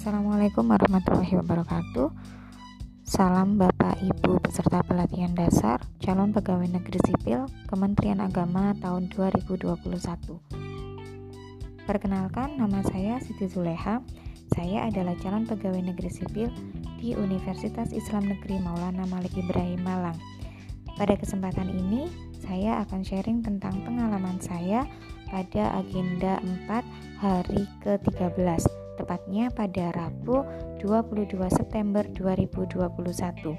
Assalamualaikum warahmatullahi wabarakatuh. Salam Bapak Ibu peserta pelatihan dasar calon pegawai negeri sipil Kementerian Agama tahun 2021. Perkenalkan nama saya Siti Zuleha. Saya adalah calon pegawai negeri sipil di Universitas Islam Negeri Maulana Malik Ibrahim Malang. Pada kesempatan ini, saya akan sharing tentang pengalaman saya pada agenda 4 hari ke-13 tepatnya pada Rabu 22 September 2021.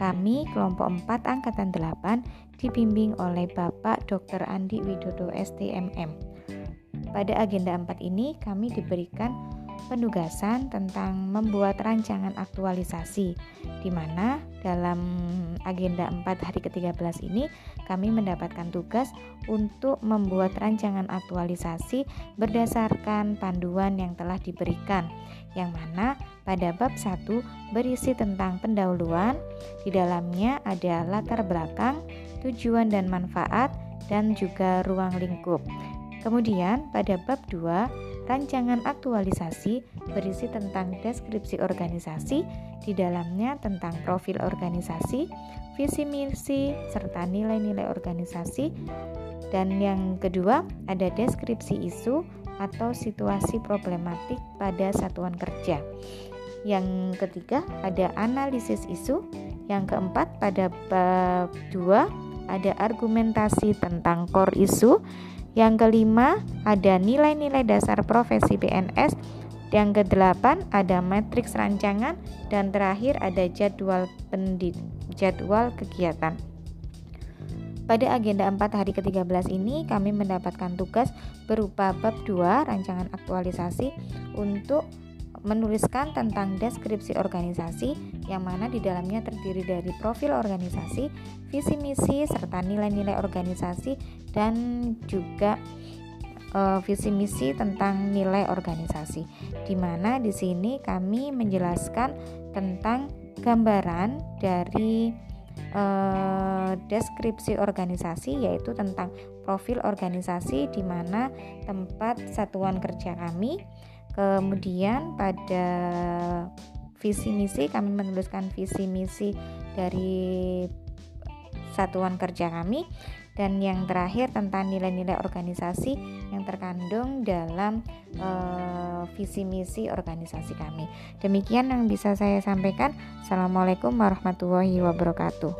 Kami kelompok 4 angkatan 8 dibimbing oleh Bapak Dr. Andi Widodo STMM. Pada agenda 4 ini kami diberikan penugasan tentang membuat rancangan aktualisasi di mana dalam agenda 4 hari ke-13 ini kami mendapatkan tugas untuk membuat rancangan aktualisasi berdasarkan panduan yang telah diberikan yang mana pada bab 1 berisi tentang pendahuluan di dalamnya ada latar belakang, tujuan dan manfaat dan juga ruang lingkup. Kemudian pada bab 2 rancangan aktualisasi berisi tentang deskripsi organisasi, di dalamnya tentang profil organisasi, visi misi, serta nilai-nilai organisasi. Dan yang kedua, ada deskripsi isu atau situasi problematik pada satuan kerja. Yang ketiga, ada analisis isu. Yang keempat, pada bab 2 ada argumentasi tentang core isu. Yang kelima, ada nilai-nilai dasar profesi PNS. Yang kedelapan, ada matriks rancangan dan terakhir ada jadwal pendid jadwal kegiatan. Pada agenda 4 hari ke-13 ini kami mendapatkan tugas berupa bab 2 rancangan aktualisasi untuk menuliskan tentang deskripsi organisasi yang mana di dalamnya terdiri dari profil organisasi, visi misi serta nilai-nilai organisasi dan juga uh, visi misi tentang nilai organisasi. Di mana di sini kami menjelaskan tentang gambaran dari uh, deskripsi organisasi yaitu tentang profil organisasi di mana tempat satuan kerja kami Kemudian pada visi misi kami menuliskan visi misi dari satuan kerja kami dan yang terakhir tentang nilai-nilai organisasi yang terkandung dalam uh, visi misi organisasi kami. Demikian yang bisa saya sampaikan. Assalamualaikum warahmatullahi wabarakatuh.